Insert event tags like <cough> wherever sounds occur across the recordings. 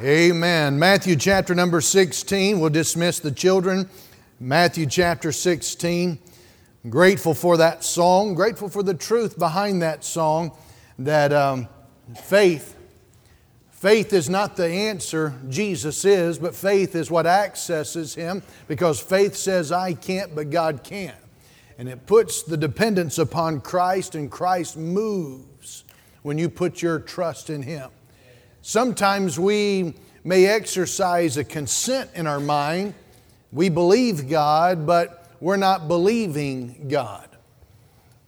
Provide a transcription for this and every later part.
Amen. Matthew chapter number 16. We'll dismiss the children. Matthew chapter 16. Grateful for that song, grateful for the truth behind that song that um, faith. Faith is not the answer, Jesus is, but faith is what accesses Him because faith says, I can't, but God can. And it puts the dependence upon Christ, and Christ moves when you put your trust in Him. Sometimes we may exercise a consent in our mind. We believe God, but we're not believing God.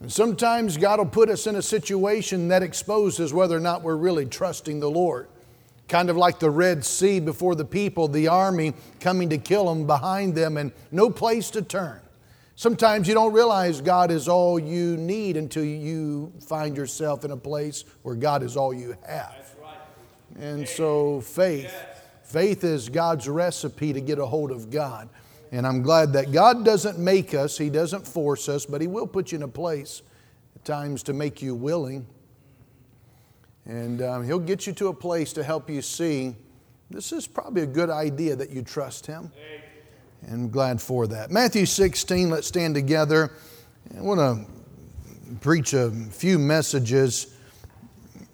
And sometimes God will put us in a situation that exposes whether or not we're really trusting the Lord. Kind of like the Red Sea before the people, the army coming to kill them behind them, and no place to turn. Sometimes you don't realize God is all you need until you find yourself in a place where God is all you have. And so faith, faith is God's recipe to get a hold of God. And I'm glad that God doesn't make us, He doesn't force us, but He will put you in a place at times to make you willing. And um, He'll get you to a place to help you see this is probably a good idea that you trust Him. And I'm glad for that. Matthew 16, let's stand together. I want to preach a few messages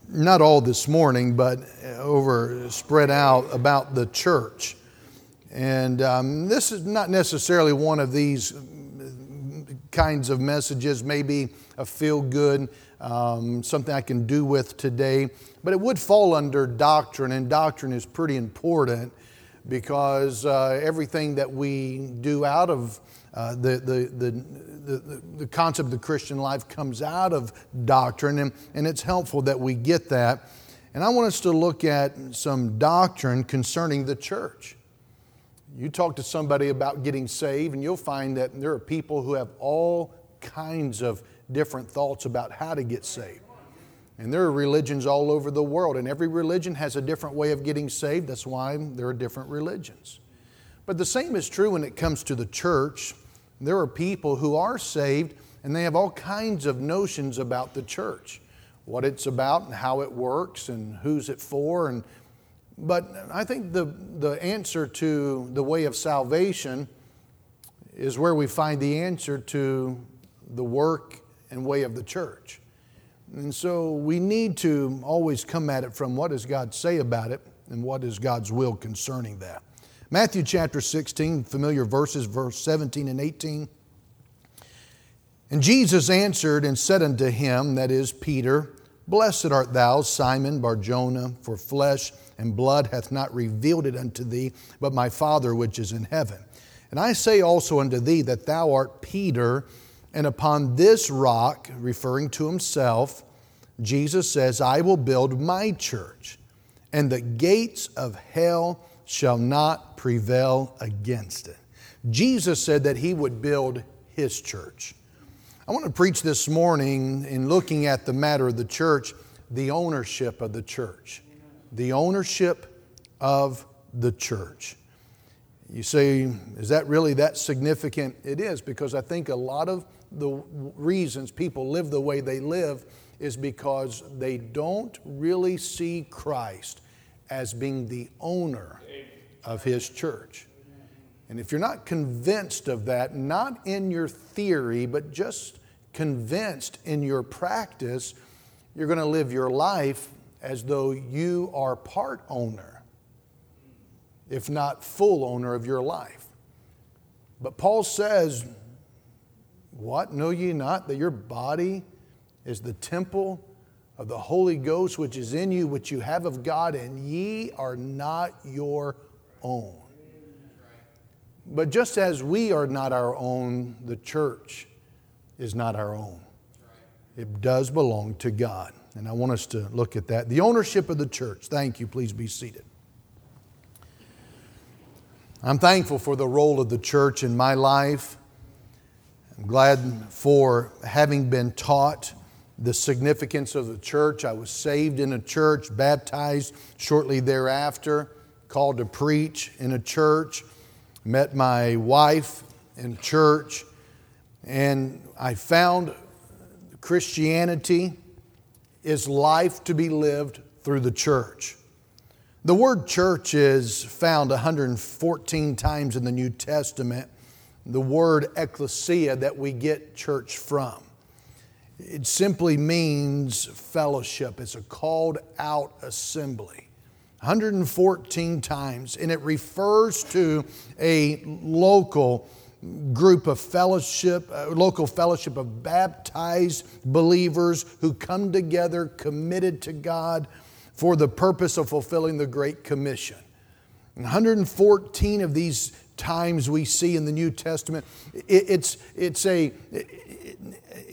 not all this morning, but over spread out about the church. And um, this is not necessarily one of these kinds of messages, maybe a feel good, um, something I can do with today, but it would fall under doctrine, and doctrine is pretty important because uh, everything that we do out of uh, the, the, the, the, the concept of the Christian life comes out of doctrine, and, and it's helpful that we get that. And I want us to look at some doctrine concerning the church. You talk to somebody about getting saved, and you'll find that there are people who have all kinds of different thoughts about how to get saved. And there are religions all over the world, and every religion has a different way of getting saved. That's why there are different religions. But the same is true when it comes to the church. There are people who are saved and they have all kinds of notions about the church, what it's about and how it works and who's it for. And, but I think the, the answer to the way of salvation is where we find the answer to the work and way of the church. And so we need to always come at it from what does God say about it and what is God's will concerning that. Matthew chapter 16, familiar verses, verse 17 and 18. And Jesus answered and said unto him, that is Peter, Blessed art thou, Simon Barjona, for flesh and blood hath not revealed it unto thee, but my Father which is in heaven. And I say also unto thee that thou art Peter, and upon this rock, referring to himself, Jesus says, I will build my church, and the gates of hell shall not prevail against it. Jesus said that he would build his church. I want to preach this morning in looking at the matter of the church, the ownership of the church. The ownership of the church. You say, is that really that significant? It is, because I think a lot of the reasons people live the way they live is because they don't really see Christ as being the owner of His church. And if you're not convinced of that, not in your theory, but just convinced in your practice, you're going to live your life as though you are part owner, if not full owner of your life. But Paul says, What? Know ye not that your body is the temple of the Holy Ghost which is in you, which you have of God, and ye are not your own. But just as we are not our own, the church is not our own. It does belong to God. And I want us to look at that. The ownership of the church. Thank you. Please be seated. I'm thankful for the role of the church in my life. I'm glad for having been taught the significance of the church. I was saved in a church, baptized shortly thereafter called to preach in a church, met my wife in church, and I found Christianity is life to be lived through the church. The word church is found 114 times in the New Testament. The word ecclesia that we get church from. It simply means fellowship. It's a called out assembly. 114 times, and it refers to a local group of fellowship, uh, local fellowship of baptized believers who come together committed to God for the purpose of fulfilling the Great Commission. 114 of these times we see in the New Testament, it's, it's, a,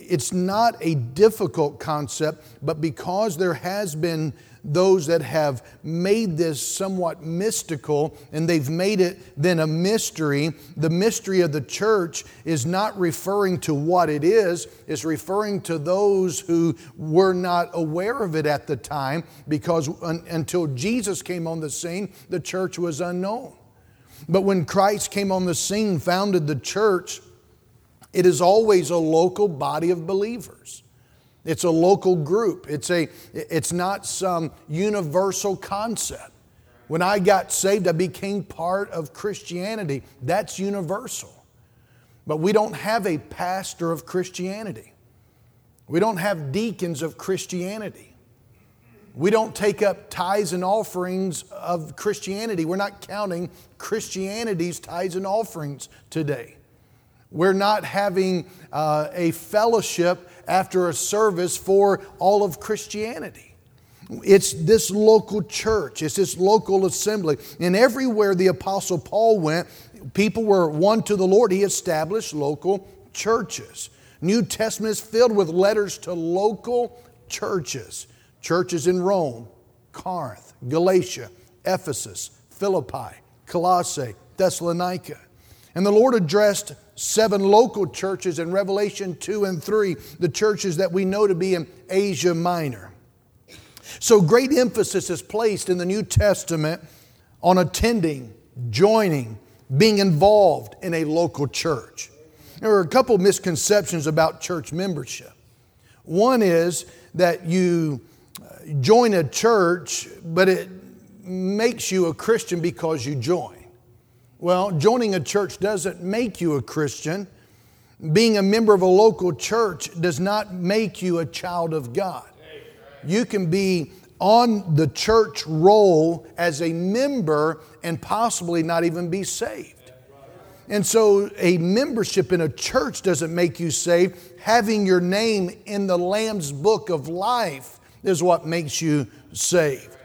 it's not a difficult concept, but because there has been those that have made this somewhat mystical and they've made it then a mystery. The mystery of the church is not referring to what it is, it's referring to those who were not aware of it at the time because un- until Jesus came on the scene, the church was unknown. But when Christ came on the scene, founded the church, it is always a local body of believers. It's a local group. It's, a, it's not some universal concept. When I got saved, I became part of Christianity. That's universal. But we don't have a pastor of Christianity. We don't have deacons of Christianity. We don't take up tithes and offerings of Christianity. We're not counting Christianity's tithes and offerings today. We're not having uh, a fellowship after a service for all of Christianity. It's this local church, it's this local assembly. And everywhere the Apostle Paul went, people were won to the Lord. He established local churches. New Testament is filled with letters to local churches. Churches in Rome, Corinth, Galatia, Ephesus, Philippi, Colossae, Thessalonica. And the Lord addressed seven local churches in Revelation 2 and 3, the churches that we know to be in Asia Minor. So, great emphasis is placed in the New Testament on attending, joining, being involved in a local church. There are a couple misconceptions about church membership. One is that you uh, join a church, but it makes you a Christian because you join. Well, joining a church doesn't make you a Christian. Being a member of a local church does not make you a child of God. You can be on the church roll as a member and possibly not even be saved. And so, a membership in a church doesn't make you saved. Having your name in the Lamb's book of life is what makes you saved.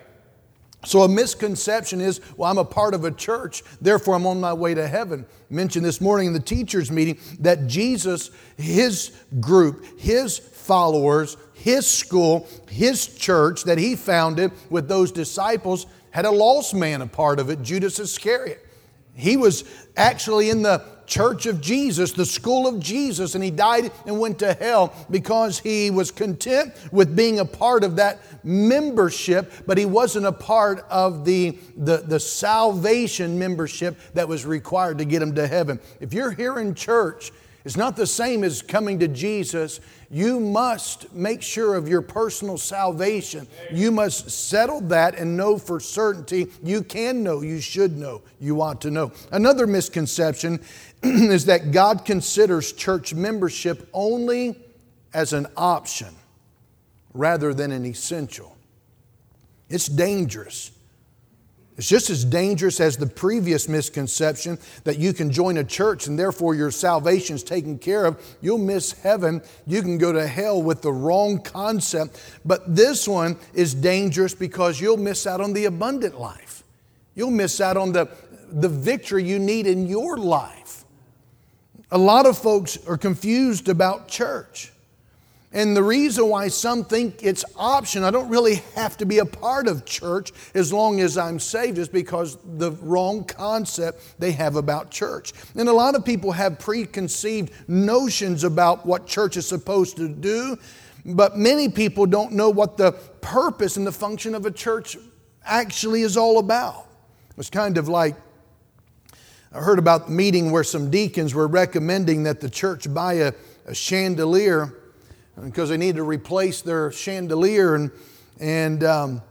So, a misconception is, well, I'm a part of a church, therefore I'm on my way to heaven. I mentioned this morning in the teachers' meeting that Jesus, his group, his followers, his school, his church that he founded with those disciples had a lost man a part of it, Judas Iscariot. He was actually in the church of Jesus, the school of Jesus, and he died and went to hell because he was content with being a part of that membership, but he wasn't a part of the, the, the salvation membership that was required to get him to heaven. If you're here in church, it's not the same as coming to Jesus. You must make sure of your personal salvation. You must settle that and know for certainty. You can know, you should know, you ought to know. Another misconception <clears throat> is that God considers church membership only as an option rather than an essential. It's dangerous. It's just as dangerous as the previous misconception that you can join a church and therefore your salvation is taken care of. You'll miss heaven. You can go to hell with the wrong concept. But this one is dangerous because you'll miss out on the abundant life. You'll miss out on the, the victory you need in your life. A lot of folks are confused about church. And the reason why some think it's option, I don't really have to be a part of church as long as I'm saved, is because the wrong concept they have about church. And a lot of people have preconceived notions about what church is supposed to do, but many people don't know what the purpose and the function of a church actually is all about. It's kind of like I heard about the meeting where some deacons were recommending that the church buy a, a chandelier because they needed to replace their chandelier and and um,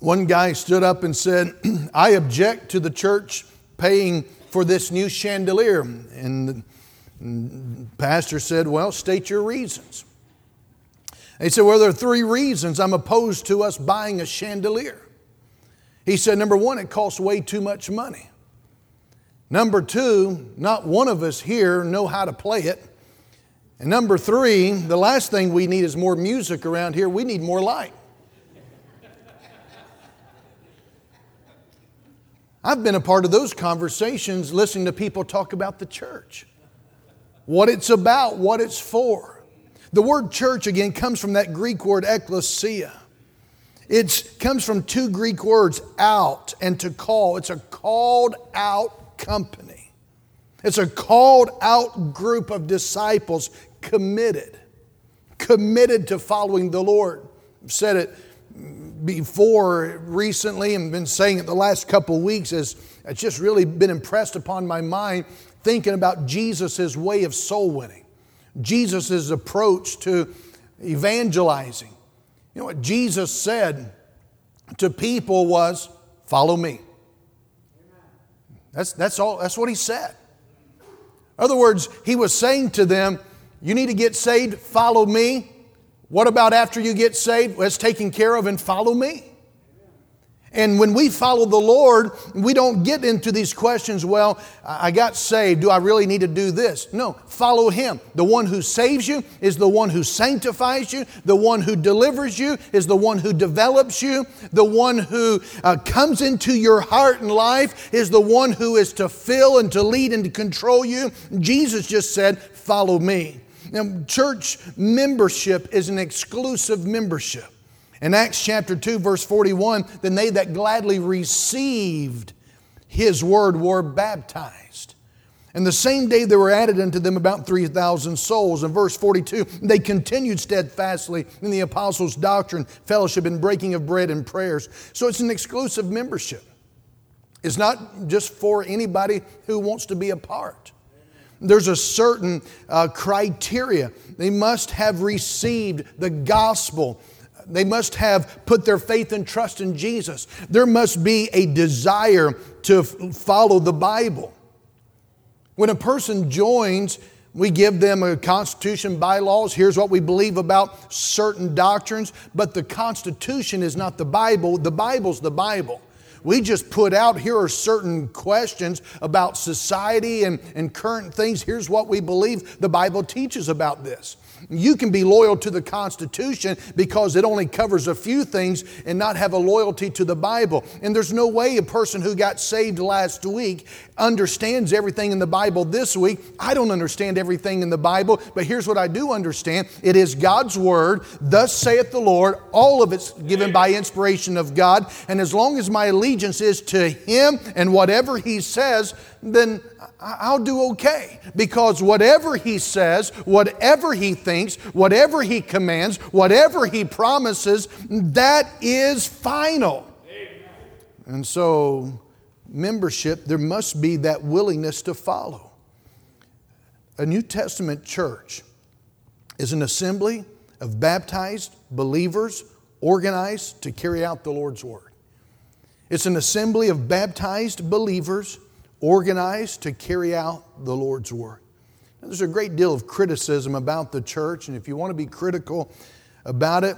One guy stood up and said, <clears throat> I object to the church paying for this new chandelier. And the pastor said, Well, state your reasons. He said, Well, there are three reasons I'm opposed to us buying a chandelier. He said, Number one, it costs way too much money. Number two, not one of us here know how to play it. And number three, the last thing we need is more music around here. We need more light. I've been a part of those conversations listening to people talk about the church, what it's about, what it's for. The word church, again, comes from that Greek word ekklesia. It comes from two Greek words, out and to call. It's a called out company. It's a called out group of disciples committed, committed to following the Lord. I've said it before recently and been saying it the last couple weeks as it's just really been impressed upon my mind thinking about Jesus' way of soul winning, Jesus' approach to evangelizing. You know what Jesus said to people was, Follow me. That's, that's, all, that's what he said. In other words, he was saying to them, You need to get saved, follow me. What about after you get saved? It's taken care of and follow me. And when we follow the Lord, we don't get into these questions, well, I got saved. Do I really need to do this? No, follow Him. The one who saves you is the one who sanctifies you. The one who delivers you is the one who develops you. The one who uh, comes into your heart and life is the one who is to fill and to lead and to control you. Jesus just said, Follow me. Now, church membership is an exclusive membership. In Acts chapter 2, verse 41, then they that gladly received his word were baptized. And the same day there were added unto them about 3,000 souls. In verse 42, they continued steadfastly in the apostles' doctrine, fellowship, and breaking of bread and prayers. So it's an exclusive membership. It's not just for anybody who wants to be a part. There's a certain uh, criteria. They must have received the gospel they must have put their faith and trust in Jesus. There must be a desire to follow the Bible. When a person joins, we give them a constitution, bylaws. Here's what we believe about certain doctrines. But the Constitution is not the Bible, the Bible's the Bible. We just put out here are certain questions about society and, and current things. Here's what we believe the Bible teaches about this. You can be loyal to the Constitution because it only covers a few things and not have a loyalty to the Bible. And there's no way a person who got saved last week understands everything in the Bible this week. I don't understand everything in the Bible, but here's what I do understand it is God's Word, thus saith the Lord. All of it's given by inspiration of God. And as long as my allegiance is to Him and whatever He says, then I'll do okay. Because whatever He says, whatever He thinks, whatever He commands, whatever He promises, that is final. And so, membership, there must be that willingness to follow. A New Testament church is an assembly of baptized believers organized to carry out the Lord's Word. It's an assembly of baptized believers organized to carry out the Lord's work. Now, there's a great deal of criticism about the church, and if you want to be critical about it,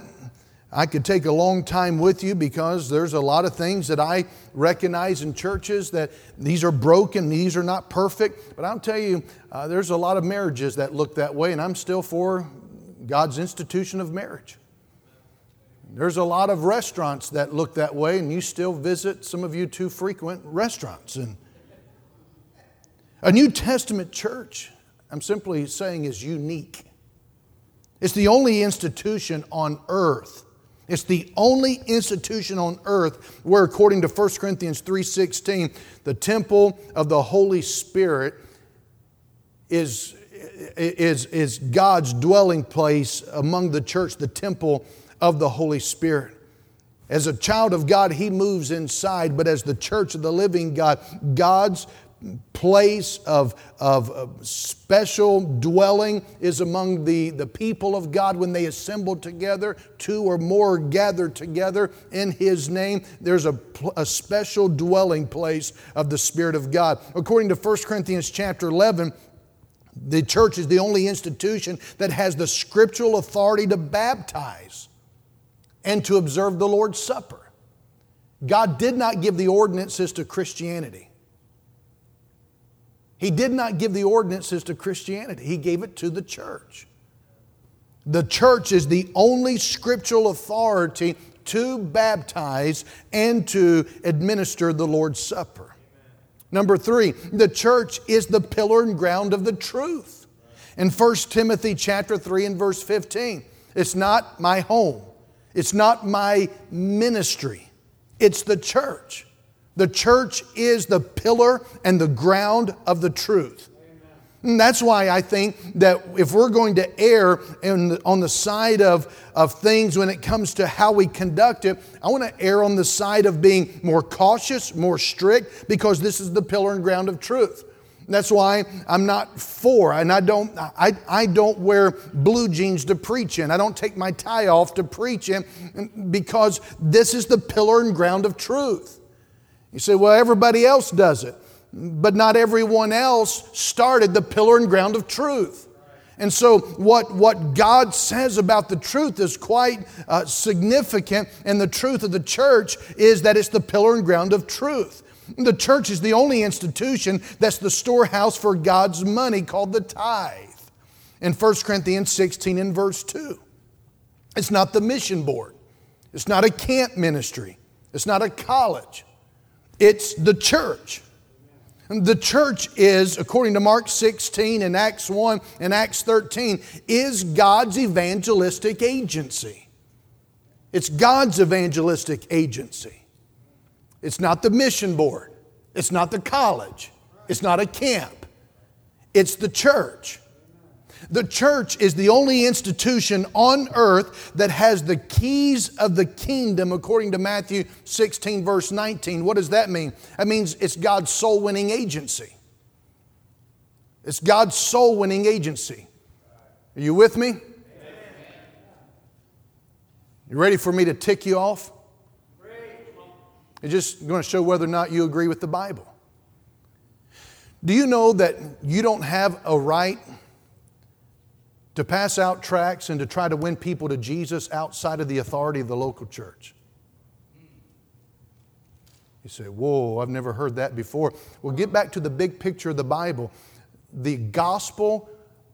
I could take a long time with you because there's a lot of things that I recognize in churches that these are broken, these are not perfect. But I'll tell you, uh, there's a lot of marriages that look that way, and I'm still for God's institution of marriage. There's a lot of restaurants that look that way, and you still visit, some of you too frequent restaurants. And a New Testament church, I'm simply saying, is unique. It's the only institution on earth it's the only institution on earth where, according to 1 Corinthians 3.16, the temple of the Holy Spirit is, is, is God's dwelling place among the church, the temple of the Holy Spirit. As a child of God, He moves inside, but as the church of the living God, God's place of, of, uh, special dwelling is among the, the people of God when they assemble together. Two or more gathered together in His name. There's a, a special dwelling place of the Spirit of God. According to 1 Corinthians chapter 11, the church is the only institution that has the scriptural authority to baptize and to observe the Lord's Supper. God did not give the ordinances to Christianity. He did not give the ordinances to Christianity, He gave it to the church. The church is the only scriptural authority to baptize and to administer the Lord's Supper. Number three, the church is the pillar and ground of the truth. In 1 Timothy chapter 3 and verse 15, it's not my home, it's not my ministry, it's the church. The church is the pillar and the ground of the truth. And that's why I think that if we're going to err in, on the side of, of things when it comes to how we conduct it, I want to err on the side of being more cautious, more strict, because this is the pillar and ground of truth. That's why I'm not for, and I don't, I, I don't wear blue jeans to preach in. I don't take my tie off to preach in because this is the pillar and ground of truth. You say, well, everybody else does it, but not everyone else started the pillar and ground of truth. And so, what, what God says about the truth is quite uh, significant, and the truth of the church is that it's the pillar and ground of truth. The church is the only institution that's the storehouse for God's money called the tithe. In 1 Corinthians 16 and verse 2. It's not the mission board. It's not a camp ministry. It's not a college. It's the church. The church is, according to Mark 16 and Acts 1 and Acts 13, is God's evangelistic agency. It's God's evangelistic agency. It's not the mission board. It's not the college. It's not a camp. It's the church. The church is the only institution on earth that has the keys of the kingdom, according to Matthew 16, verse 19. What does that mean? That means it's God's soul winning agency. It's God's soul winning agency. Are you with me? You ready for me to tick you off? It's just going to show whether or not you agree with the Bible. Do you know that you don't have a right to pass out tracts and to try to win people to Jesus outside of the authority of the local church? You say, Whoa, I've never heard that before. Well, get back to the big picture of the Bible. The gospel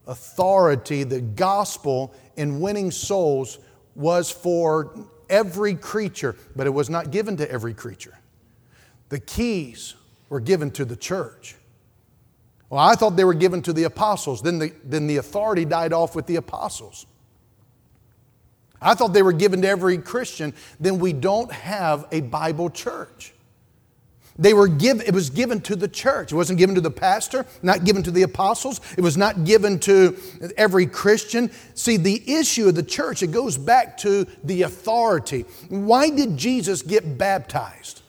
authority, the gospel in winning souls was for every creature, but it was not given to every creature. The keys were given to the church. Well, I thought they were given to the apostles. Then the, then the authority died off with the apostles. I thought they were given to every Christian. Then we don't have a Bible church. They were give, it was given to the church. It wasn't given to the pastor, not given to the apostles. It was not given to every Christian. See, the issue of the church, it goes back to the authority. Why did Jesus get baptized?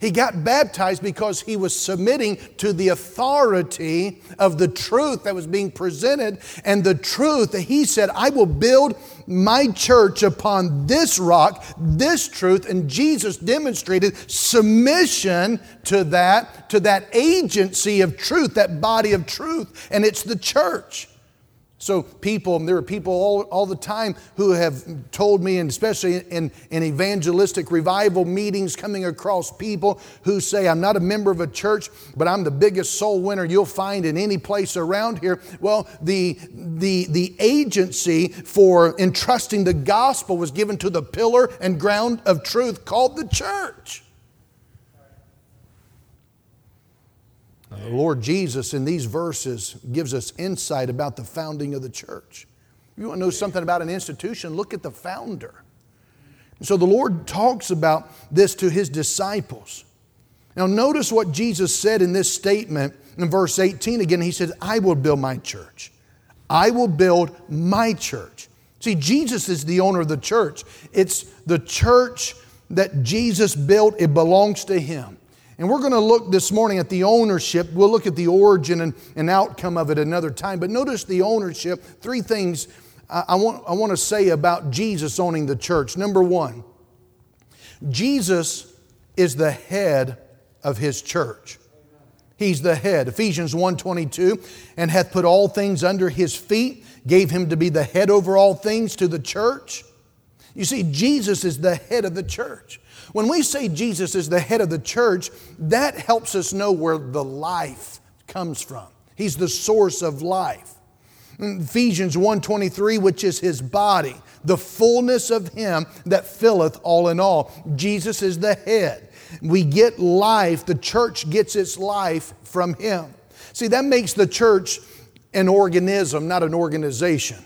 He got baptized because he was submitting to the authority of the truth that was being presented. And the truth that he said, I will build my church upon this rock, this truth. And Jesus demonstrated submission to that, to that agency of truth, that body of truth. And it's the church. So, people, there are people all, all the time who have told me, and especially in, in evangelistic revival meetings, coming across people who say, I'm not a member of a church, but I'm the biggest soul winner you'll find in any place around here. Well, the, the, the agency for entrusting the gospel was given to the pillar and ground of truth called the church. The Lord Jesus in these verses gives us insight about the founding of the church. If you want to know something about an institution, look at the founder. And so the Lord talks about this to his disciples. Now, notice what Jesus said in this statement in verse 18 again. He said, I will build my church. I will build my church. See, Jesus is the owner of the church. It's the church that Jesus built, it belongs to him. And we're going to look this morning at the ownership. We'll look at the origin and, and outcome of it another time. But notice the ownership. Three things I, I, want, I want to say about Jesus owning the church. Number one, Jesus is the head of his church. He's the head. Ephesians 1:22, and hath put all things under his feet, gave him to be the head over all things to the church. You see, Jesus is the head of the church. When we say Jesus is the head of the church, that helps us know where the life comes from. He's the source of life. Mm, Ephesians 1:23 which is his body the fullness of him that filleth all in all Jesus is the head we get life the church gets its life from him see that makes the church an organism not an organization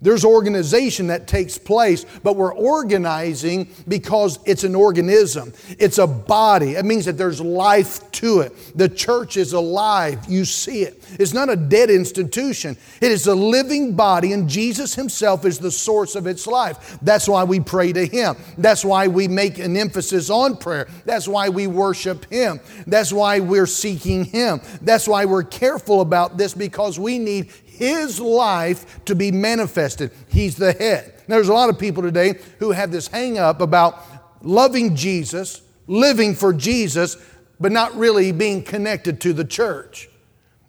there's organization that takes place, but we're organizing because it's an organism. It's a body. It means that there's life to it. The church is alive. You see it. It's not a dead institution, it is a living body, and Jesus Himself is the source of its life. That's why we pray to Him. That's why we make an emphasis on prayer. That's why we worship Him. That's why we're seeking Him. That's why we're careful about this because we need his life to be manifested. He's the head. There's a lot of people today who have this hang up about loving Jesus, living for Jesus, but not really being connected to the church.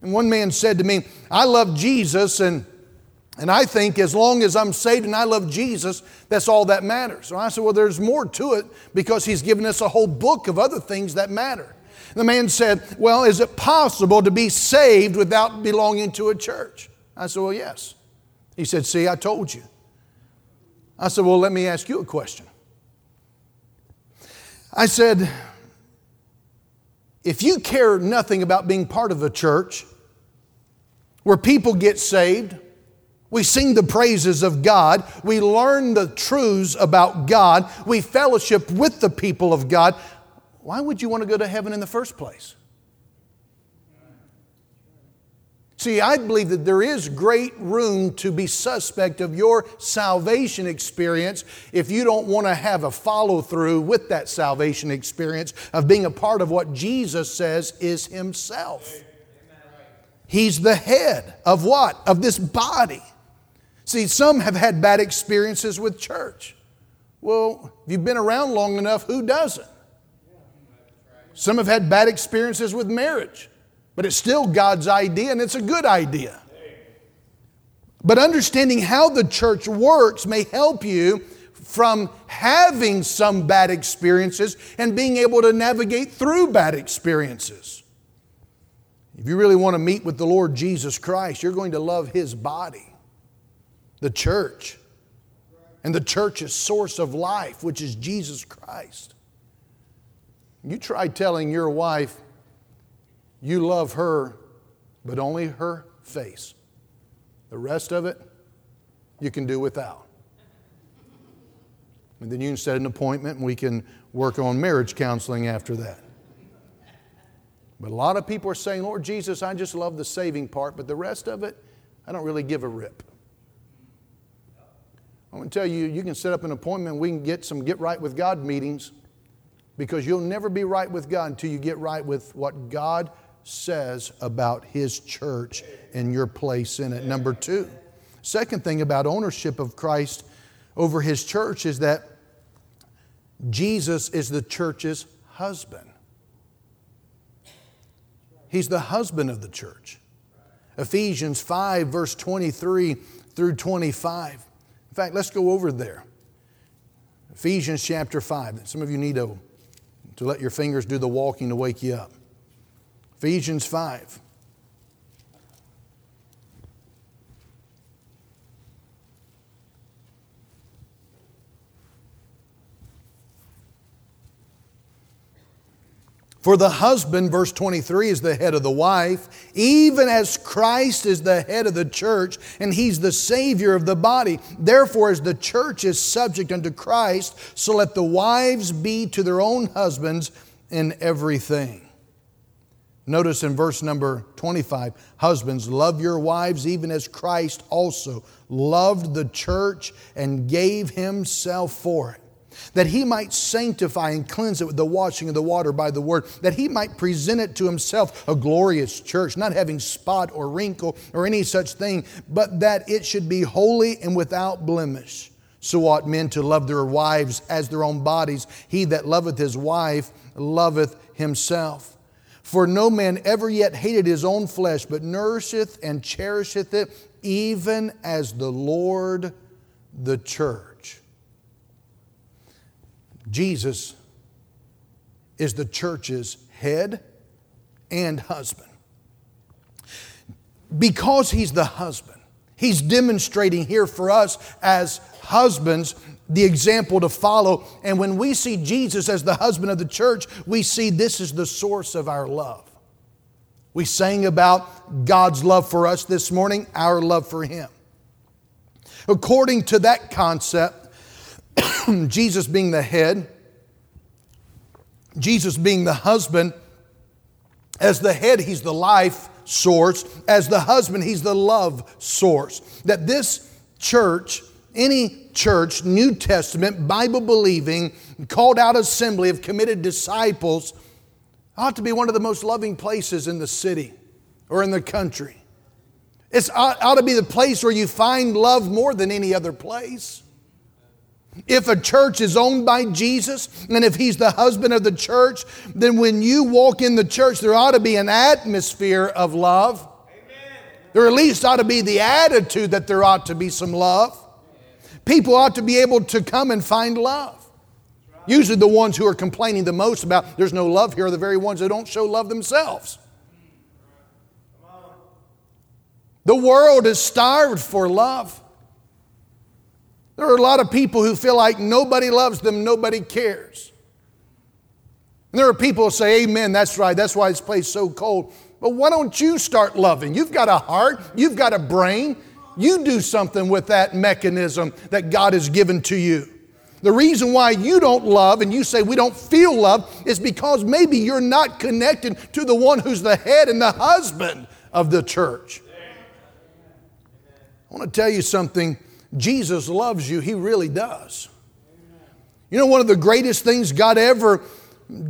And one man said to me, I love Jesus and and I think as long as I'm saved and I love Jesus, that's all that matters. So I said, Well, there's more to it because He's given us a whole book of other things that matter. The man said, Well, is it possible to be saved without belonging to a church? I said, Well, yes. He said, See, I told you. I said, Well, let me ask you a question. I said, If you care nothing about being part of a church where people get saved, we sing the praises of God. We learn the truths about God. We fellowship with the people of God. Why would you want to go to heaven in the first place? See, I believe that there is great room to be suspect of your salvation experience if you don't want to have a follow through with that salvation experience of being a part of what Jesus says is Himself. He's the head of what? Of this body. See, some have had bad experiences with church. Well, if you've been around long enough, who doesn't? Some have had bad experiences with marriage. But it's still God's idea and it's a good idea. But understanding how the church works may help you from having some bad experiences and being able to navigate through bad experiences. If you really want to meet with the Lord Jesus Christ, you're going to love His body, the church. And the church's source of life, which is Jesus Christ. You try telling your wife, you love her, but only her face. The rest of it, you can do without. And then you can set an appointment and we can work on marriage counseling after that. But a lot of people are saying, Lord Jesus, I just love the saving part, but the rest of it, I don't really give a rip. I want to tell you, you can set up an appointment, we can get some get right with God meetings because you'll never be right with God until you get right with what God says about his church and your place in it. Number two, second thing about ownership of Christ over his church is that Jesus is the church's husband. He's the husband of the church. Ephesians 5, verse 23 through 25. In fact, let's go over there. Ephesians chapter 5. Some of you need to, to let your fingers do the walking to wake you up. Ephesians 5. For the husband, verse 23, is the head of the wife, even as Christ is the head of the church, and he's the Savior of the body. Therefore, as the church is subject unto Christ, so let the wives be to their own husbands in everything. Notice in verse number 25 Husbands, love your wives even as Christ also loved the church and gave himself for it. that he might sanctify and cleanse it with the washing of the water by the word, that he might present it to himself a glorious church, not having spot or wrinkle or any such thing, but that it should be holy and without blemish. So ought men to love their wives as their own bodies. He that loveth his wife loveth himself. For no man ever yet hated his own flesh, but nourisheth and cherisheth it, even as the Lord the church. Jesus is the church's head and husband. Because he's the husband, he's demonstrating here for us as husbands the example to follow. And when we see Jesus as the husband of the church, we see this is the source of our love. We sang about God's love for us this morning, our love for Him. According to that concept, <clears throat> Jesus being the head, Jesus being the husband, as the head, He's the life source. As the husband, He's the love source. That this church, any church, New Testament, Bible believing, called out assembly of committed disciples ought to be one of the most loving places in the city or in the country. It ought, ought to be the place where you find love more than any other place. If a church is owned by Jesus and if he's the husband of the church, then when you walk in the church, there ought to be an atmosphere of love. Amen. There at least ought to be the attitude that there ought to be some love. People ought to be able to come and find love. Usually, the ones who are complaining the most about there's no love here are the very ones that don't show love themselves. The world is starved for love. There are a lot of people who feel like nobody loves them, nobody cares. And there are people who say, Amen, that's right, that's why this place is so cold. But why don't you start loving? You've got a heart, you've got a brain, you do something with that mechanism that God has given to you. The reason why you don't love and you say we don't feel love is because maybe you're not connected to the one who's the head and the husband of the church. I want to tell you something. Jesus loves you, He really does. You know, one of the greatest things God ever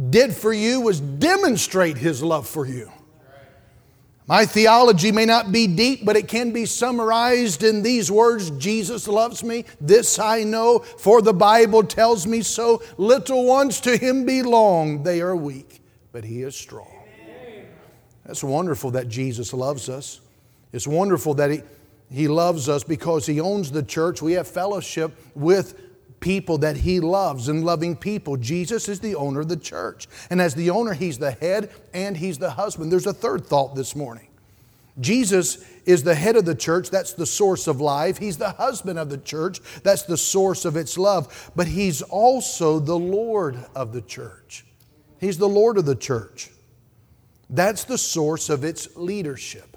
did for you was demonstrate His love for you. My theology may not be deep, but it can be summarized in these words Jesus loves me. This I know, for the Bible tells me so. Little ones to him belong. They are weak, but he is strong. That's wonderful that Jesus loves us. It's wonderful that he, he loves us because he owns the church. We have fellowship with people that he loves and loving people. Jesus is the owner of the church. And as the owner, he's the head and he's the husband. There's a third thought this morning. Jesus is the head of the church, that's the source of life. He's the husband of the church, that's the source of its love. But he's also the Lord of the church. He's the Lord of the church. That's the source of its leadership.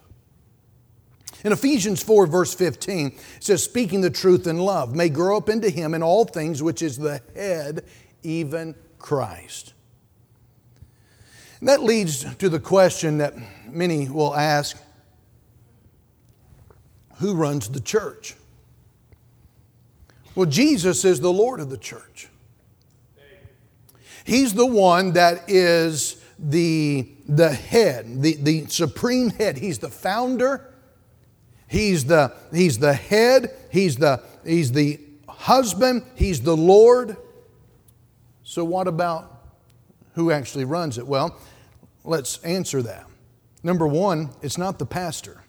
In Ephesians 4, verse 15, it says, Speaking the truth in love may grow up into him in all things, which is the head, even Christ. And that leads to the question that many will ask who runs the church? Well, Jesus is the Lord of the church. He's the one that is the, the head, the, the supreme head. He's the founder He's the, he's the head, he's the, he's the husband, he's the Lord. So, what about who actually runs it? Well, let's answer that. Number one, it's not the pastor.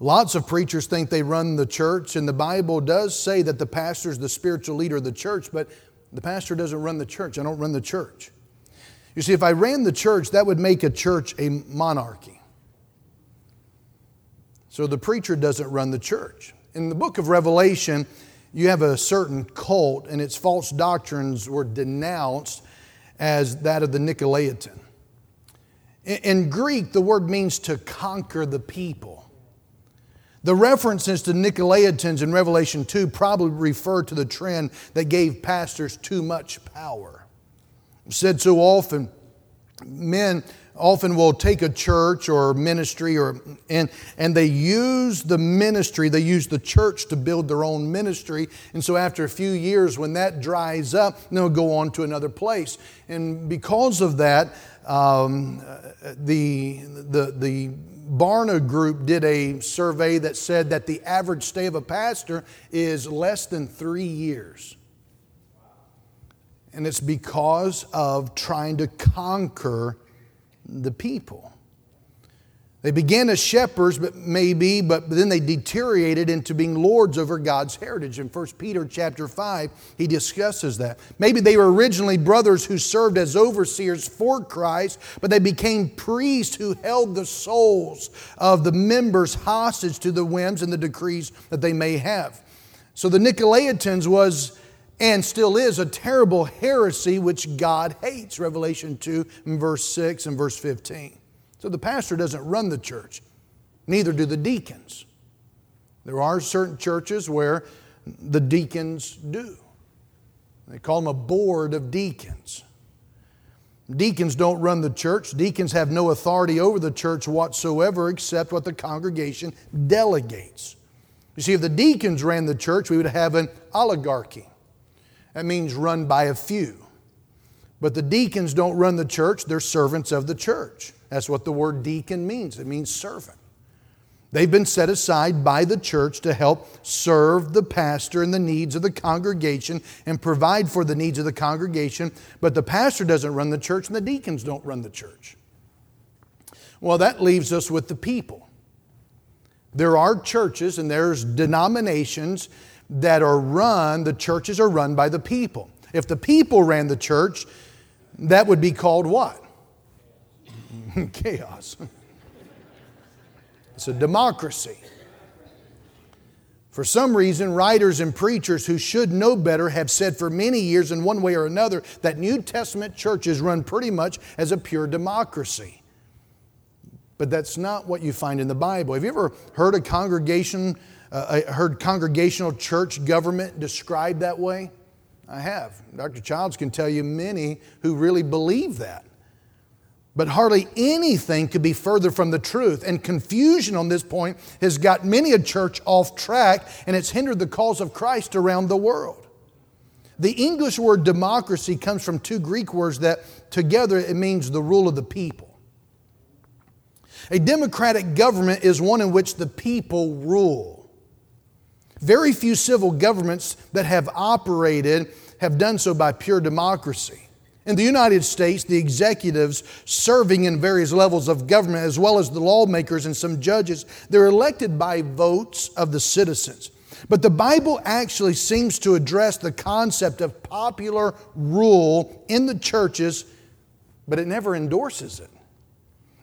Lots of preachers think they run the church, and the Bible does say that the pastor is the spiritual leader of the church, but the pastor doesn't run the church. I don't run the church. You see, if I ran the church, that would make a church a monarchy. So the preacher doesn't run the church. In the book of Revelation, you have a certain cult, and its false doctrines were denounced as that of the Nicolaitan. In Greek, the word means to conquer the people. The references to Nicolaitans in Revelation 2 probably refer to the trend that gave pastors too much power. Said so often men often will take a church or ministry or and and they use the ministry they use the church to build their own ministry and so after a few years when that dries up they'll go on to another place and because of that um, the the the Barna Group did a survey that said that the average stay of a pastor is less than three years. And it's because of trying to conquer the people. They began as shepherds, but maybe, but then they deteriorated into being lords over God's heritage. In 1 Peter chapter 5, he discusses that. Maybe they were originally brothers who served as overseers for Christ, but they became priests who held the souls of the members hostage to the whims and the decrees that they may have. So the Nicolaitans was and still is a terrible heresy which God hates. Revelation 2 and verse 6 and verse 15. So the pastor doesn't run the church, neither do the deacons. There are certain churches where the deacons do. They call them a board of deacons. Deacons don't run the church. Deacons have no authority over the church whatsoever except what the congregation delegates. You see, if the deacons ran the church, we would have an oligarchy. That means run by a few. But the deacons don't run the church, they're servants of the church. That's what the word deacon means it means servant. They've been set aside by the church to help serve the pastor and the needs of the congregation and provide for the needs of the congregation. But the pastor doesn't run the church and the deacons don't run the church. Well, that leaves us with the people. There are churches and there's denominations that are run, the churches are run by the people. If the people ran the church, that would be called what? <laughs> Chaos. It's a democracy. For some reason, writers and preachers who should know better have said for many years, in one way or another, that New Testament churches run pretty much as a pure democracy. But that's not what you find in the Bible. Have you ever heard a congregation uh, I heard congregational church government described that way. I have. Dr. Childs can tell you many who really believe that. But hardly anything could be further from the truth. And confusion on this point has got many a church off track and it's hindered the cause of Christ around the world. The English word democracy comes from two Greek words that together it means the rule of the people. A democratic government is one in which the people rule. Very few civil governments that have operated have done so by pure democracy. In the United States, the executives serving in various levels of government, as well as the lawmakers and some judges, they're elected by votes of the citizens. But the Bible actually seems to address the concept of popular rule in the churches, but it never endorses it.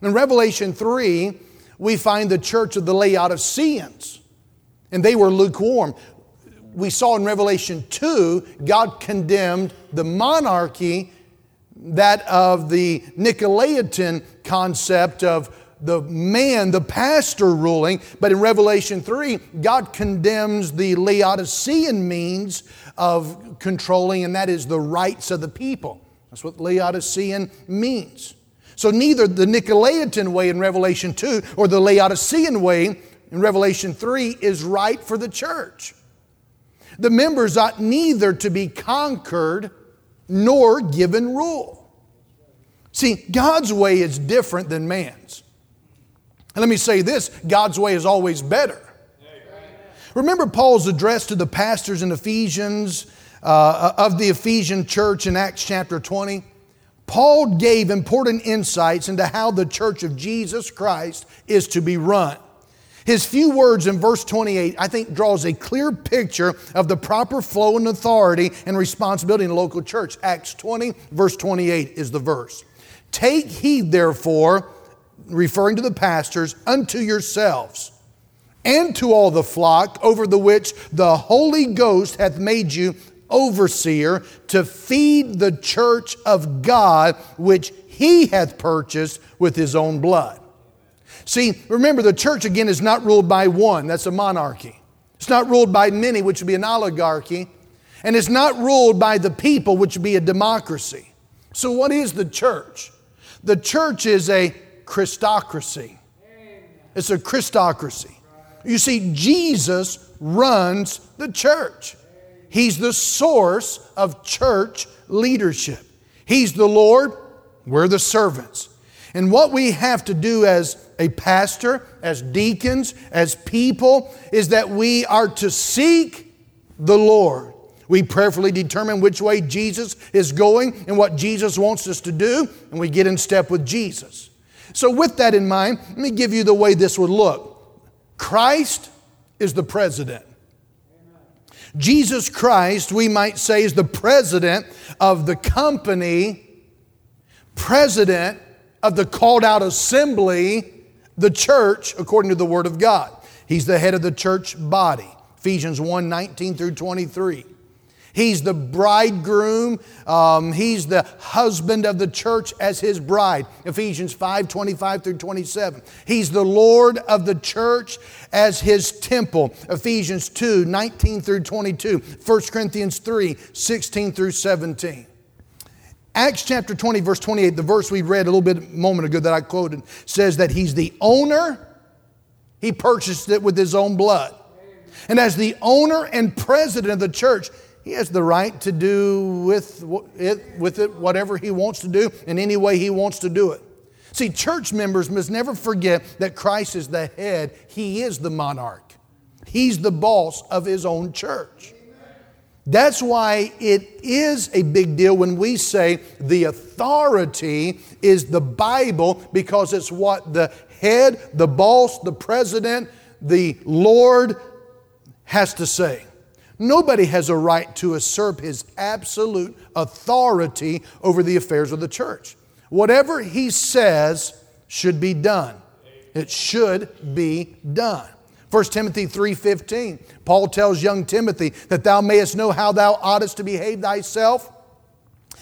In Revelation 3, we find the church of the Laodiceans and they were lukewarm. We saw in Revelation 2, God condemned the monarchy, that of the Nicolaitan concept of the man, the pastor ruling. But in Revelation 3, God condemns the Laodicean means of controlling, and that is the rights of the people. That's what Laodicean means. So neither the Nicolaitan way in Revelation 2 or the Laodicean way in Revelation 3 is right for the church. The members ought neither to be conquered nor given rule. See, God's way is different than man's. And let me say this God's way is always better. Remember Paul's address to the pastors in Ephesians, uh, of the Ephesian church in Acts chapter 20? Paul gave important insights into how the church of Jesus Christ is to be run. His few words in verse 28, I think, draws a clear picture of the proper flow and authority and responsibility in a local church. Acts 20, verse 28 is the verse. Take heed, therefore, referring to the pastors, unto yourselves and to all the flock over the which the Holy Ghost hath made you overseer to feed the church of God, which he hath purchased with his own blood. See, remember, the church again is not ruled by one, that's a monarchy. It's not ruled by many, which would be an oligarchy. And it's not ruled by the people, which would be a democracy. So, what is the church? The church is a Christocracy. It's a Christocracy. You see, Jesus runs the church. He's the source of church leadership. He's the Lord, we're the servants. And what we have to do as a pastor, as deacons, as people, is that we are to seek the Lord. We prayerfully determine which way Jesus is going and what Jesus wants us to do, and we get in step with Jesus. So, with that in mind, let me give you the way this would look Christ is the president. Jesus Christ, we might say, is the president of the company, president of the called out assembly, the church, according to the Word of God. He's the head of the church body. Ephesians 1 19 through 23. He's the bridegroom. Um, he's the husband of the church as his bride. Ephesians 5 25 through 27. He's the Lord of the church as his temple. Ephesians 2 19 through 22. 1 Corinthians 3 16 through 17. Acts chapter 20, verse 28, the verse we read a little bit a moment ago that I quoted, says that he's the owner, he purchased it with his own blood. And as the owner and president of the church, he has the right to do with it, with it whatever he wants to do in any way he wants to do it. See, church members must never forget that Christ is the head, he is the monarch, he's the boss of his own church. That's why it is a big deal when we say the authority is the Bible because it's what the head, the boss, the president, the Lord has to say. Nobody has a right to usurp his absolute authority over the affairs of the church. Whatever he says should be done. It should be done. 1 Timothy 3:15. Paul tells young Timothy that thou mayest know how thou oughtest to behave thyself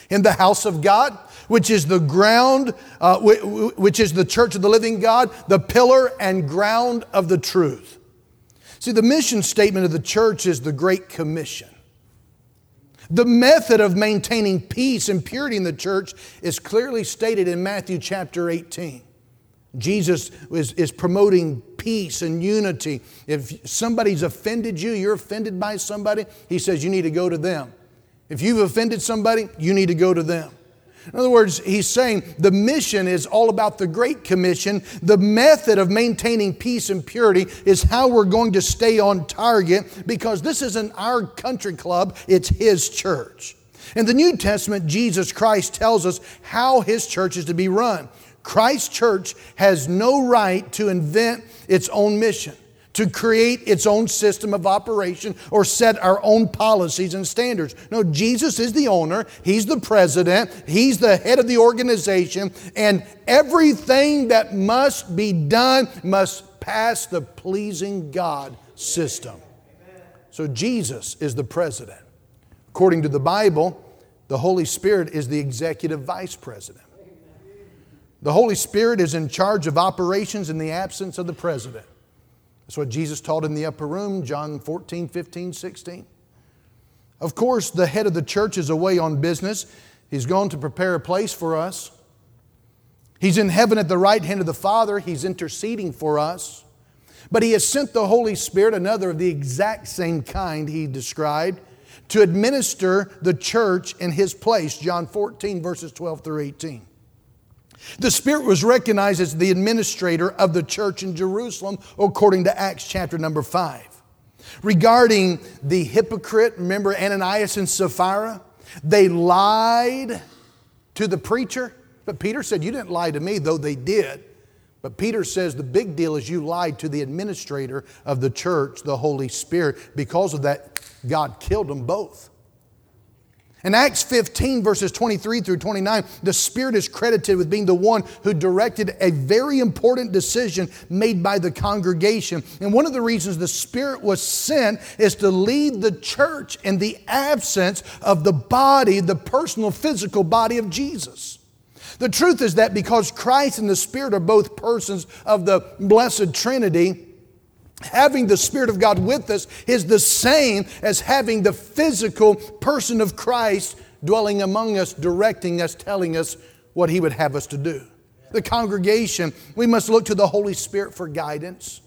in the house of God, which is the ground, uh, which is the church of the living God, the pillar and ground of the truth. See, the mission statement of the church is the Great Commission. The method of maintaining peace and purity in the church is clearly stated in Matthew chapter 18. Jesus is, is promoting peace and unity. If somebody's offended you, you're offended by somebody, he says you need to go to them. If you've offended somebody, you need to go to them. In other words, he's saying the mission is all about the Great Commission. The method of maintaining peace and purity is how we're going to stay on target because this isn't our country club, it's his church. In the New Testament, Jesus Christ tells us how his church is to be run. Christ's church has no right to invent its own mission to create its own system of operation or set our own policies and standards. No, Jesus is the owner, He's the president, He's the head of the organization, and everything that must be done must pass the pleasing God system. So Jesus is the president. According to the Bible, the Holy Spirit is the executive vice president. The Holy Spirit is in charge of operations in the absence of the president. That's what Jesus taught in the upper room, John 14, 15, 16. Of course, the head of the church is away on business. He's gone to prepare a place for us. He's in heaven at the right hand of the Father. He's interceding for us. But He has sent the Holy Spirit, another of the exact same kind He described, to administer the church in His place. John 14, verses 12 through 18. The Spirit was recognized as the administrator of the church in Jerusalem, according to Acts chapter number 5. Regarding the hypocrite, remember Ananias and Sapphira? They lied to the preacher, but Peter said, You didn't lie to me, though they did. But Peter says the big deal is you lied to the administrator of the church, the Holy Spirit. Because of that, God killed them both. In Acts 15, verses 23 through 29, the Spirit is credited with being the one who directed a very important decision made by the congregation. And one of the reasons the Spirit was sent is to lead the church in the absence of the body, the personal, physical body of Jesus. The truth is that because Christ and the Spirit are both persons of the Blessed Trinity, having the Spirit of God with us is the same as having the physical person of Christ dwelling among us, directing us, telling us what He would have us to do. the congregation, we must look to the Holy Spirit for guidance,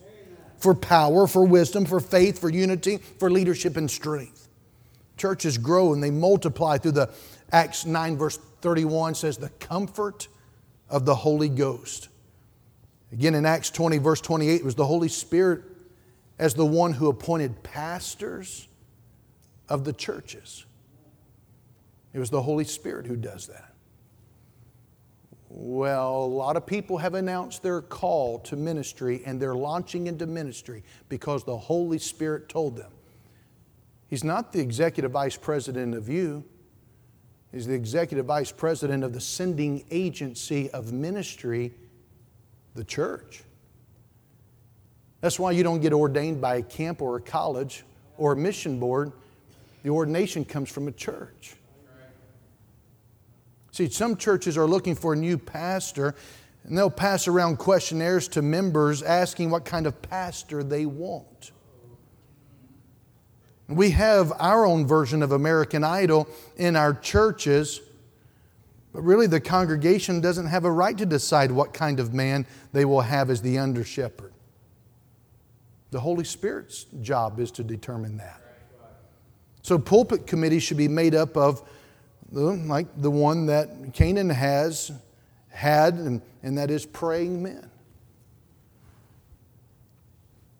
for power, for wisdom, for faith, for unity, for leadership and strength. Churches grow and they multiply through the Acts 9, verse 31 says, the comfort of the Holy Ghost. Again, in Acts 20, verse 28, it was the Holy Spirit as the one who appointed pastors of the churches. It was the Holy Spirit who does that. Well, a lot of people have announced their call to ministry and they're launching into ministry because the Holy Spirit told them. He's not the executive vice president of you, he's the executive vice president of the sending agency of ministry, the church. That's why you don't get ordained by a camp or a college or a mission board. The ordination comes from a church. See, some churches are looking for a new pastor, and they'll pass around questionnaires to members asking what kind of pastor they want. We have our own version of American Idol in our churches, but really the congregation doesn't have a right to decide what kind of man they will have as the under shepherd. The Holy Spirit's job is to determine that. So, pulpit committees should be made up of, like the one that Canaan has had, and, and that is praying men.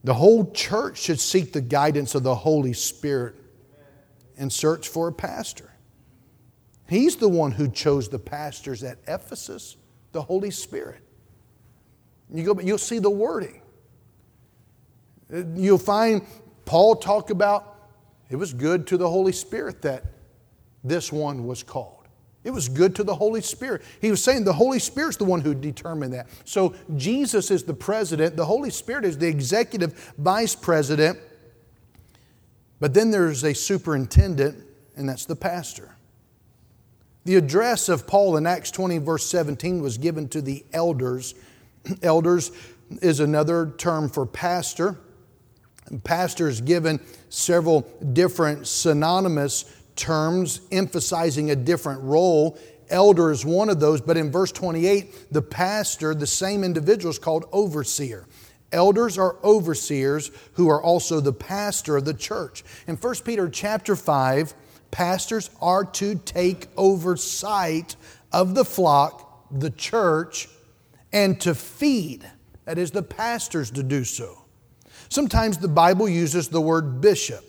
The whole church should seek the guidance of the Holy Spirit and search for a pastor. He's the one who chose the pastors at Ephesus, the Holy Spirit. You go, but you'll see the wording. You'll find Paul talk about it was good to the Holy Spirit that this one was called. It was good to the Holy Spirit. He was saying the Holy Spirit's the one who determined that. So Jesus is the president, the Holy Spirit is the executive vice president, but then there's a superintendent, and that's the pastor. The address of Paul in Acts 20, verse 17, was given to the elders. <clears throat> elders is another term for pastor. Pastors given several different synonymous terms emphasizing a different role. Elder is one of those, but in verse 28, the pastor, the same individual, is called overseer. Elders are overseers who are also the pastor of the church. In 1 Peter chapter 5, pastors are to take oversight of the flock, the church, and to feed. That is, the pastors to do so. Sometimes the Bible uses the word bishop.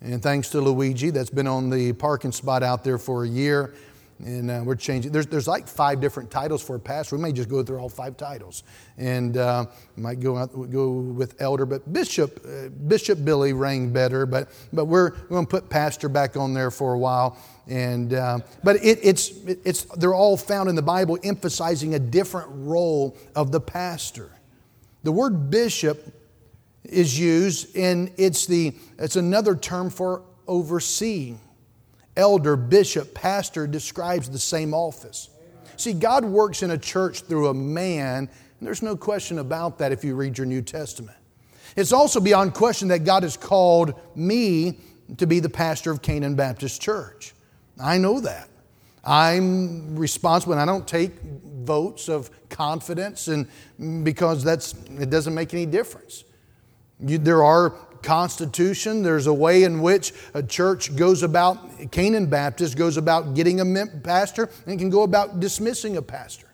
And thanks to Luigi, that's been on the parking spot out there for a year. And uh, we're changing. There's, there's like five different titles for a pastor. We may just go through all five titles. And uh, might go, out, go with elder, but bishop, uh, Bishop Billy Ingram better. But, but we're, we're going to put pastor back on there for a while. And, uh, but it, it's, it, it's, they're all found in the Bible emphasizing a different role of the pastor. The word bishop is used, and it's, the, it's another term for overseeing. Elder, bishop, pastor describes the same office. See, God works in a church through a man, and there's no question about that if you read your New Testament. It's also beyond question that God has called me to be the pastor of Canaan Baptist Church. I know that. I'm responsible, and I don't take votes of confidence, and because that's it doesn't make any difference. You, there are constitution there's a way in which a church goes about canaan baptist goes about getting a pastor and can go about dismissing a pastor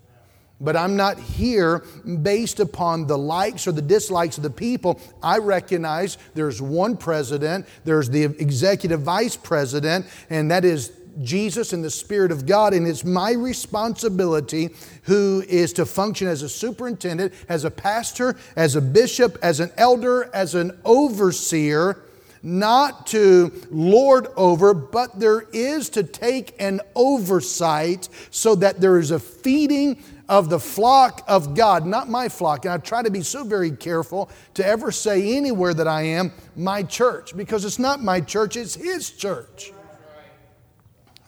but I'm not here based upon the likes or the dislikes of the people. I recognize there's one president, there's the executive vice president, and that is Jesus and the Spirit of God, and it's my responsibility who is to function as a superintendent, as a pastor, as a bishop, as an elder, as an overseer, not to lord over, but there is to take an oversight so that there is a feeding of the flock of God, not my flock. And I try to be so very careful to ever say anywhere that I am my church, because it's not my church, it's His church.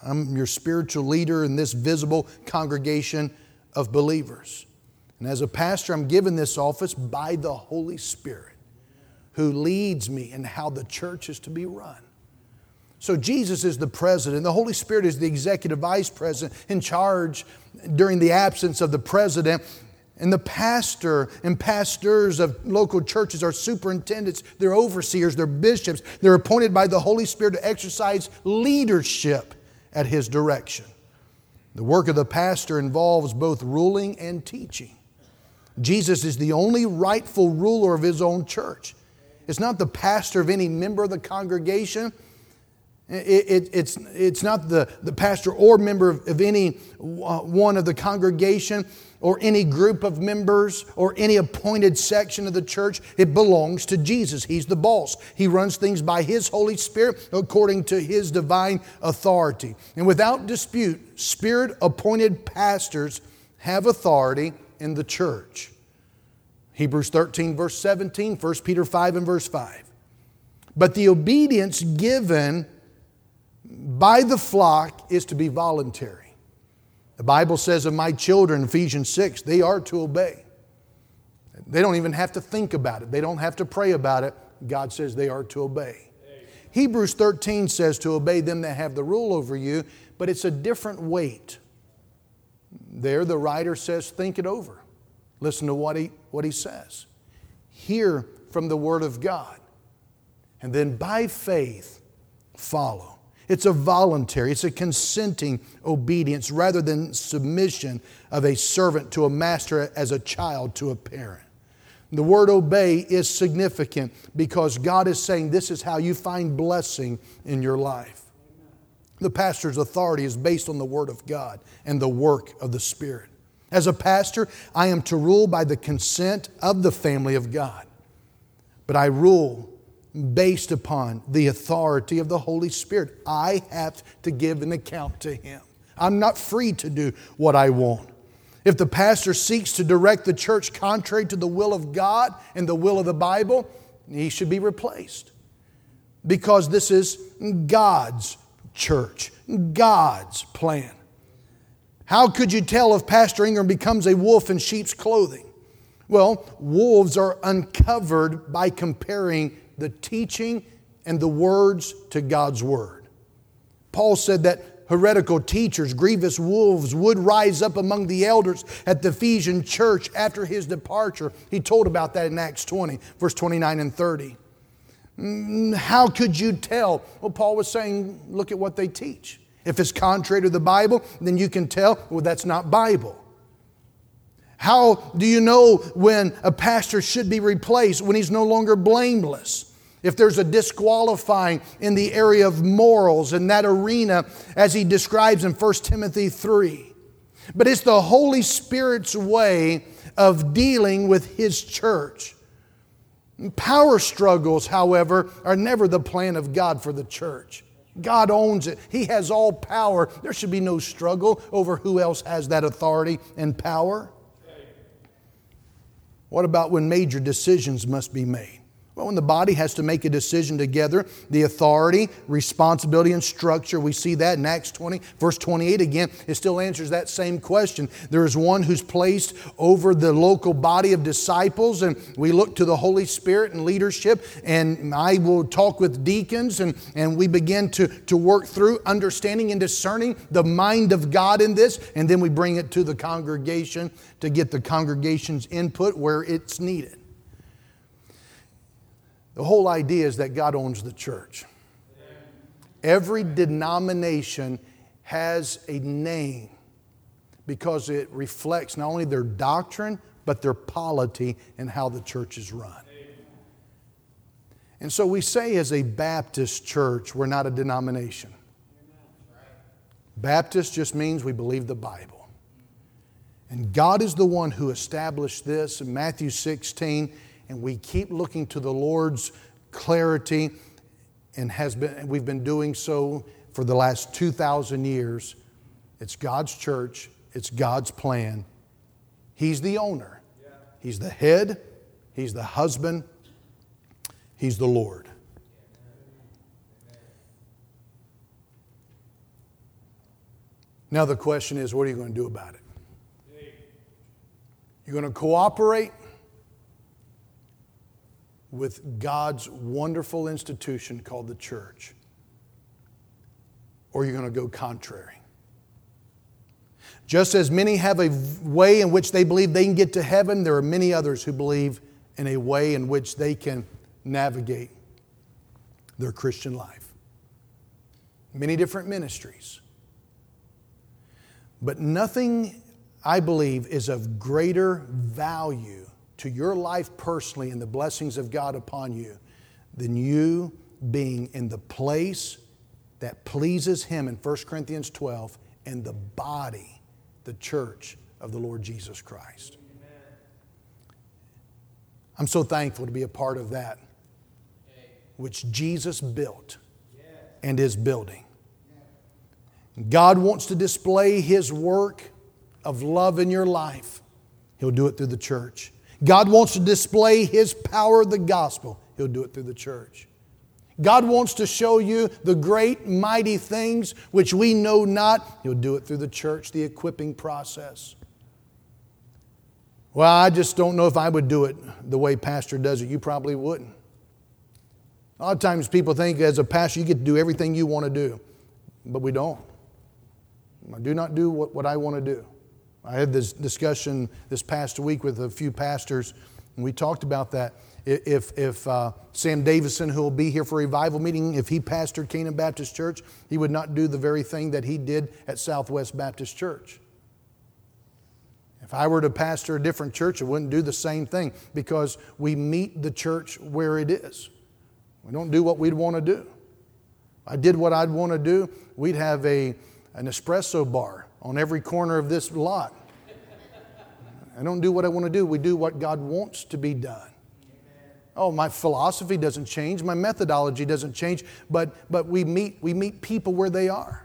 I'm your spiritual leader in this visible congregation of believers. And as a pastor, I'm given this office by the Holy Spirit who leads me in how the church is to be run. So Jesus is the president. The Holy Spirit is the executive vice president in charge during the absence of the president. And the pastor and pastors of local churches are superintendents, they're overseers, they're bishops. They're appointed by the Holy Spirit to exercise leadership at his direction. The work of the pastor involves both ruling and teaching. Jesus is the only rightful ruler of his own church. It's not the pastor of any member of the congregation. It, it, it's, it's not the, the pastor or member of, of any uh, one of the congregation or any group of members or any appointed section of the church. It belongs to Jesus. He's the boss. He runs things by His Holy Spirit according to His divine authority. And without dispute, Spirit appointed pastors have authority in the church. Hebrews 13, verse 17, 1 Peter 5 and verse 5. But the obedience given by the flock is to be voluntary. The Bible says of my children, Ephesians 6, they are to obey. They don't even have to think about it, they don't have to pray about it. God says they are to obey. Hebrews 13 says to obey them that have the rule over you, but it's a different weight. There, the writer says, think it over. Listen to what he, what he says. Hear from the Word of God, and then by faith follow. It's a voluntary, it's a consenting obedience rather than submission of a servant to a master as a child to a parent. The word obey is significant because God is saying this is how you find blessing in your life. The pastor's authority is based on the Word of God and the work of the Spirit. As a pastor, I am to rule by the consent of the family of God, but I rule based upon the authority of the Holy Spirit. I have to give an account to Him. I'm not free to do what I want. If the pastor seeks to direct the church contrary to the will of God and the will of the Bible, he should be replaced. Because this is God's church, God's plan. How could you tell if Pastor Ingram becomes a wolf in sheep's clothing? Well, wolves are uncovered by comparing the teaching and the words to God's Word. Paul said that heretical teachers, grievous wolves, would rise up among the elders at the Ephesian church after his departure. He told about that in Acts 20, verse 29 and 30. Mm, how could you tell? Well, Paul was saying, look at what they teach. If it's contrary to the Bible, then you can tell, well, that's not Bible. How do you know when a pastor should be replaced when he's no longer blameless? If there's a disqualifying in the area of morals in that arena, as he describes in 1 Timothy 3. But it's the Holy Spirit's way of dealing with his church. Power struggles, however, are never the plan of God for the church. God owns it. He has all power. There should be no struggle over who else has that authority and power. What about when major decisions must be made? When the body has to make a decision together, the authority, responsibility, and structure, we see that in Acts 20, verse 28 again, it still answers that same question. There is one who's placed over the local body of disciples, and we look to the Holy Spirit and leadership, and I will talk with deacons, and, and we begin to, to work through understanding and discerning the mind of God in this, and then we bring it to the congregation to get the congregation's input where it's needed. The whole idea is that God owns the church. Every denomination has a name because it reflects not only their doctrine, but their polity and how the church is run. And so we say, as a Baptist church, we're not a denomination. Baptist just means we believe the Bible. And God is the one who established this in Matthew 16 and we keep looking to the Lord's clarity and has been we've been doing so for the last 2000 years. It's God's church. It's God's plan. He's the owner. He's the head. He's the husband. He's the Lord. Now the question is what are you going to do about it? You're going to cooperate with God's wonderful institution called the church? or you're going to go contrary. Just as many have a way in which they believe they can get to heaven, there are many others who believe in a way in which they can navigate their Christian life. Many different ministries. But nothing, I believe, is of greater value to your life personally and the blessings of God upon you than you being in the place that pleases Him in 1 Corinthians 12 and the body, the church of the Lord Jesus Christ. I'm so thankful to be a part of that, which Jesus built and is building. God wants to display His work of love in your life. He'll do it through the church. God wants to display His power of the gospel. He'll do it through the church. God wants to show you the great, mighty things which we know not. He'll do it through the church, the equipping process. Well, I just don't know if I would do it the way Pastor does it. You probably wouldn't. A lot of times people think as a pastor you get to do everything you want to do, but we don't. I do not do what, what I want to do. I had this discussion this past week with a few pastors, and we talked about that. If, if uh, Sam Davison, who will be here for revival meeting, if he pastored Canaan Baptist Church, he would not do the very thing that he did at Southwest Baptist Church. If I were to pastor a different church, I wouldn't do the same thing because we meet the church where it is. We don't do what we'd want to do. If I did what I'd want to do, we'd have a, an espresso bar on every corner of this lot. I don't do what I want to do. We do what God wants to be done. Oh, my philosophy doesn't change, my methodology doesn't change, but, but we, meet, we meet people where they are.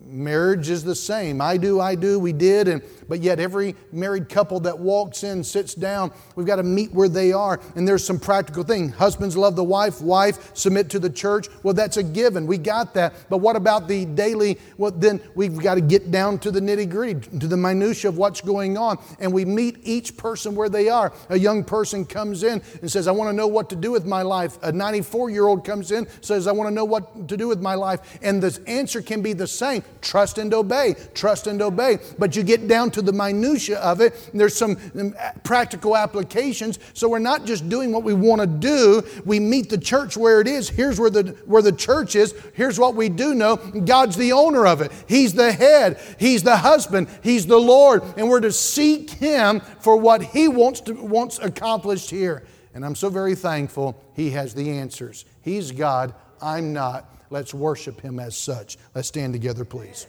Marriage is the same. I do, I do, we did, and but yet every married couple that walks in, sits down, we've got to meet where they are. And there's some practical thing. Husbands love the wife, wife submit to the church. Well, that's a given. We got that. But what about the daily? Well, then we've got to get down to the nitty gritty, to the minutia of what's going on. And we meet each person where they are. A young person comes in and says, I want to know what to do with my life. A 94 year old comes in, and says, I want to know what to do with my life. And the answer can be the same trust and obey, trust and obey. But you get down to the minutia of it. There's some um, practical applications. So we're not just doing what we want to do. We meet the church where it is. Here's where the where the church is. Here's what we do know. God's the owner of it. He's the head. He's the husband. He's the Lord. And we're to seek him for what he wants to wants accomplished here. And I'm so very thankful he has the answers. He's God. I'm not. Let's worship him as such. Let's stand together, please.